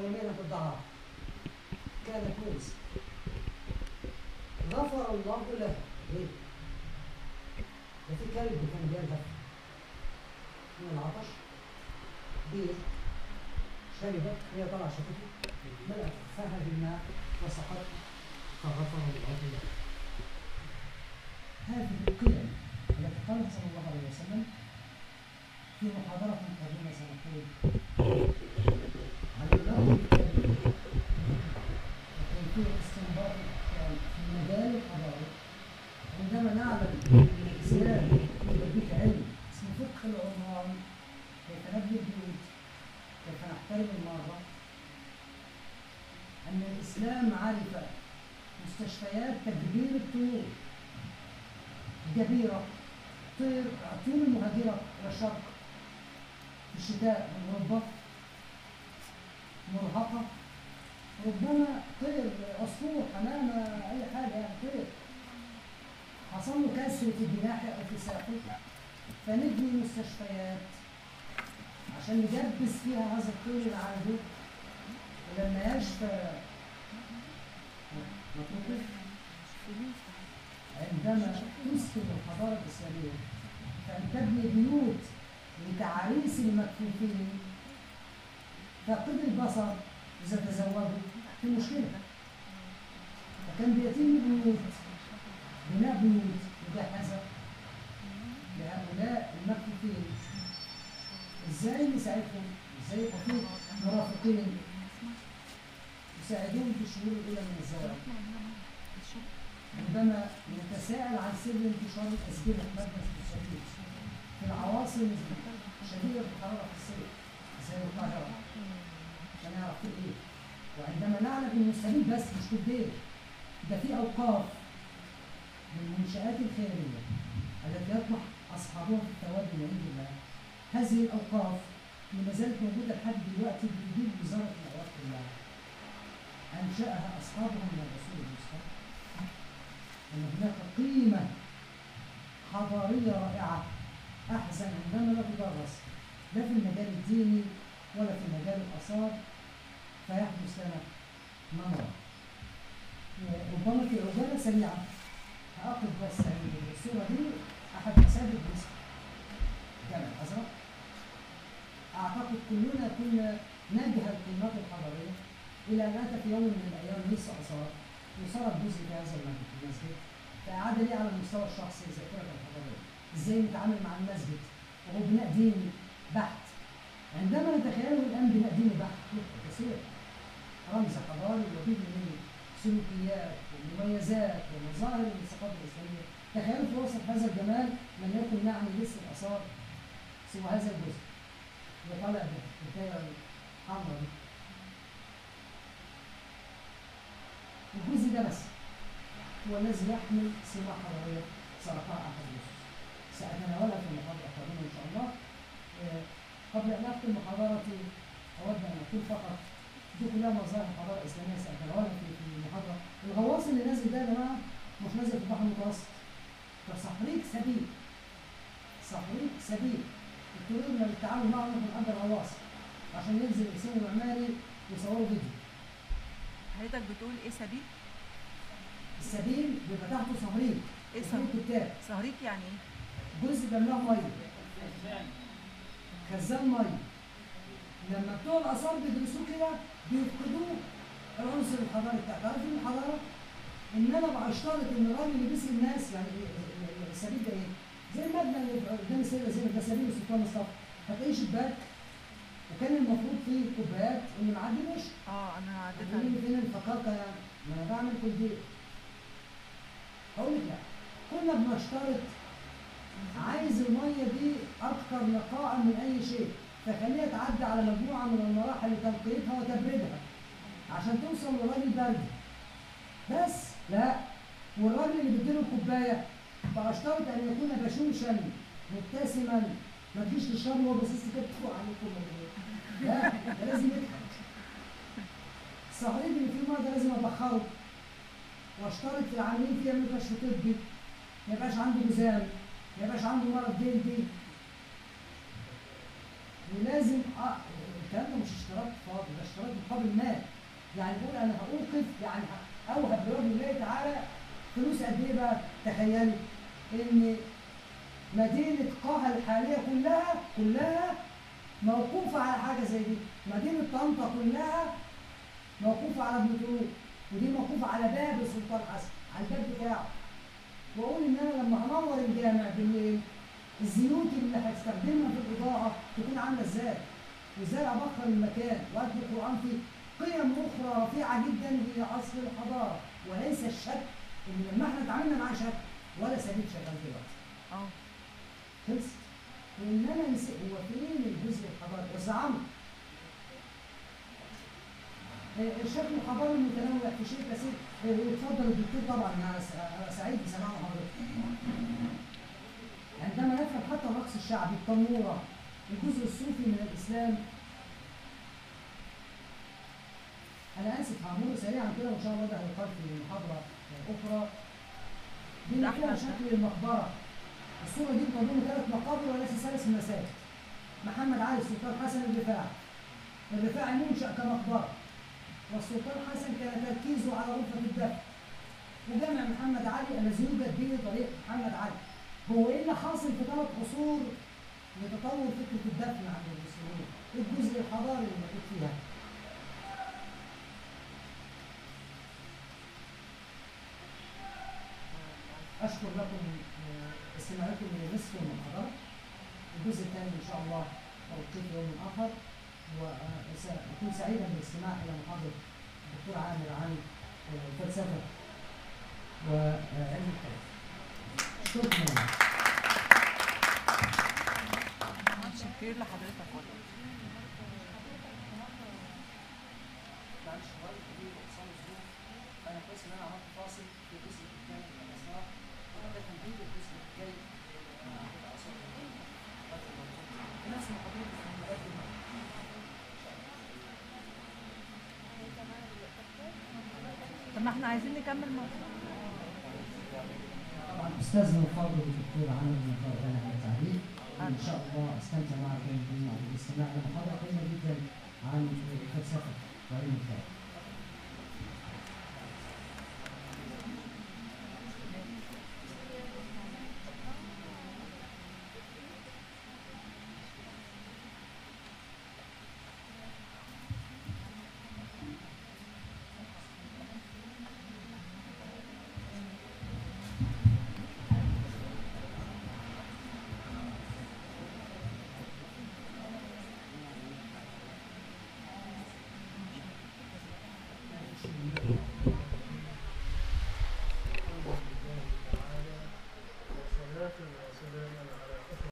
ويمينا في الضعاف كان كويس. غفر الله له. ليه؟ ده في كلب كان بيذهب من العطش. بير. شربت. هي طلع شفته ملأت فها بالماء وسقط. فغفر الله له. هذه القيم التي قالها صلى الله عليه وسلم في محاضرة قديمة سنقول. أن الإسلام عرف مستشفيات تجبير الطيور. جبيرة طير الطيور المهاجرة إلى الشرق في الشتاء من أوروبا مرهقة. ربما طير عصفور حمامة أي حاجة يعني طير. حصل له كسر في جناحه أو في ساقه. فنبني مستشفيات عشان نجبس فيها هذا الطير اللي يشفى نتركه عندما تسكن الحضارة الإسلامية فأن تبني بيوت لتعريس المكفوفين فقد البصر إذا تزوجوا في مشكلة فكان بيتم بيوت بناء بيوت مجهزة لهؤلاء المكفوفين إزاي نساعدهم إزاي يبقى مرافقين في الشهور الاولى من الزواج عندما نتساءل عن سر انتشار الاسبله ماده الشديد في العواصم شديده الحراره في الصيف زي القاهرة. عشان نعرف في إيه. وعندما نعلم إن السبيل بس مش في البيت ده في أوقاف من المنشآت الخيرية التي يطمح أصحابها في التوابع من عند الله. هذه الأوقاف اللي ما زالت موجودة لحد دلوقتي بتدير وزارة الأوقاف كلها أنشأها أصحابها من الرسول المصطفى أن هناك قيمة حضارية رائعة أحزن عندما لا تدرس لا في المجال الديني ولا في مجال الآثار فيحدث لنا ما نرى. ربما في عجالة سريعة. هاخد بس الصورة دي. أحد مساجد مصر جامع الأزرق. أعتقد كلنا كنا نجهل قيمته الحضارية إلى أن أتى في يوم من الأيام لسه آثار وصار جزء في هذا المسجد. فأعاد لي على المستوى الشخصي ذاكرة الحضارية إزاي نتعامل مع المسجد؟ وهو بناء ديني بحت. عندما نتخيله الآن بناء ديني بحت كثير رمز حضاري وفيه من سلوكيات ومميزات ومظاهر من الثقافة الإسلامية. تخيلوا في وسط هذا الجمال لم يكن نعني لسه الاثار سوى هذا الجزء. اللي طالع بالحكايه الحمراء دي بس هو الذي يحمل سمة حضارية سرقها أحد النصوص سأتناولها في المحاضرة القادمة إن شاء الله. آه، قبل أن أختم محاضرتي أود أن أقول فقط دي كلها مظاهر الحضاره الاسلاميه ساتناولها في المحاضرة. الغواص اللي نازل ده يا جماعة مش نازل في البحر المتوسط. ده صحريك سبيل. صحريك سبيل. اضطررنا للتعامل معه من قبل الغواص عشان ينزل الانسان المعماري ويصوروا فيديو حضرتك بتقول إيه سبيل؟ السبيل بيبقى تحته صهريج إيه صهريج صهريج؟ كتاب صهريج يعني إيه؟ جزء بملاه ميه خزان ميه لما بتوع الآثار بيدرسوه كده بيفقدوه العنصر الحضاري بتاعته عارف إيه الحضارة؟ إن أنا بشترط إن الراجل اللي بيسقي الناس يعني ال- ال- السبيل ده إيه؟ زي المبنى اللي قدام السيده زينب ده سبيل السلطان مصطفى هتلاقيه شباك وكان المفروض فيه كوبايات اللي معدي مش آه أنا عديت عليه لي فين الفقاقة يعني؟ ما أنا بعمل كل دي كنا بنشترط عايز المية دي أكثر نقاء من أي شيء. فخليها تعدي على مجموعة من المراحل لتنقيتها وتبريدها عشان توصل لراجل برد بس لا والراجل اللي بيديله الكوبايه فاشترط أن يكون بشوشا مبتسما ما تجيش تشرب وهو باصص كده فوق عليكم. لا لازم يضحك. اللي فيه ميه ده لازم أبخره وأشترط في العاملين فيه يعملوا كشف طبي. ما يبقاش عنده جزام ما يبقاش عنده مرض جلدي ولازم. الكلام ده مش اشتراك اقتصاد ده اشتراك مقابل مال. يعني بقول أنا هوقف يعني اوهب لوجه الله تعالى فلوس قد إيه بقى؟ تخيلوا إن مدينة قاها الحالية كلها كلها موقوفة على حاجة زي دي. مدينة طنطا كلها موقوفة على ابن ودي موقوفة على باب السلطان حسن على الباب بتاعه. واقول إن أنا لما هنور الجامع بالليل الزيوت اللي هستخدمها في الإضاءة تكون عاملة إزاي؟ وإزاي أبخر المكان وأدي القرآن فيه قيم أخرى رفيعة جدا هي اصل الحضارة؟ وليس الشك إن لما إحنا اتعاملنا مع شك ولا سبيل شغال دلوقتي. آه. خلص وانما نسيت هو فين الجزء الحضاري؟ آه، الشكل الحضاري المتنوع في شيء كثير آه، واتفضل الدكتور طبعا أنا أنا سعيد بسماع حضرتك عندما نفهم حتى الرقص الشعبي التنوره الجزء الصوفي من الإسلام أنا آسف هعمله سريعا كده وإن شاء الله ده هيقال في محاضرة آه، أخرى دي ده فيها. شكل المقبرة الصورة دي تضم ثلاث مقابر وليس ثلاث مساجد. محمد علي السلطان حسن الرفاعي. الرفاعي منشأ كمقبرة. والسلطان حسن كان تركيزه على غرفة الدفن. وجامع محمد علي الذي يوجد به طريق محمد علي. هو إيه اللي حاصل في ثلاث عصور لتطور فكرة الدفن عند المسلمين؟ الجزء الحضاري اللي موجود فيها؟ أشكر لكم آه، استماعكم لنصف المحاضرة الجزء الثاني إن شاء الله في يوم آخر وسأكون سعيدا بالاستماع إلى محاضرة الدكتور عامر عن آه، الفلسفة وعلم الحياة. شكرا متشكر لحضرتك. والله معلش شوية كبير واتصال الظروف فأنا كويس إن أنا عملت فاصل في الجزء الثاني من الأسرار وده تمهيد الجزء الجاي مع الأسرار نفس المحاضرات في المقدمة طب ما إحنا عايزين نكمل طبعا استاذنا الفاضل الدكتور عامر بن فرغان على التعليق إن شاء الله أستمتع معكم بالاستماع إلى محاضره قيمه جدا. عن الفلسفه وعلم الكلام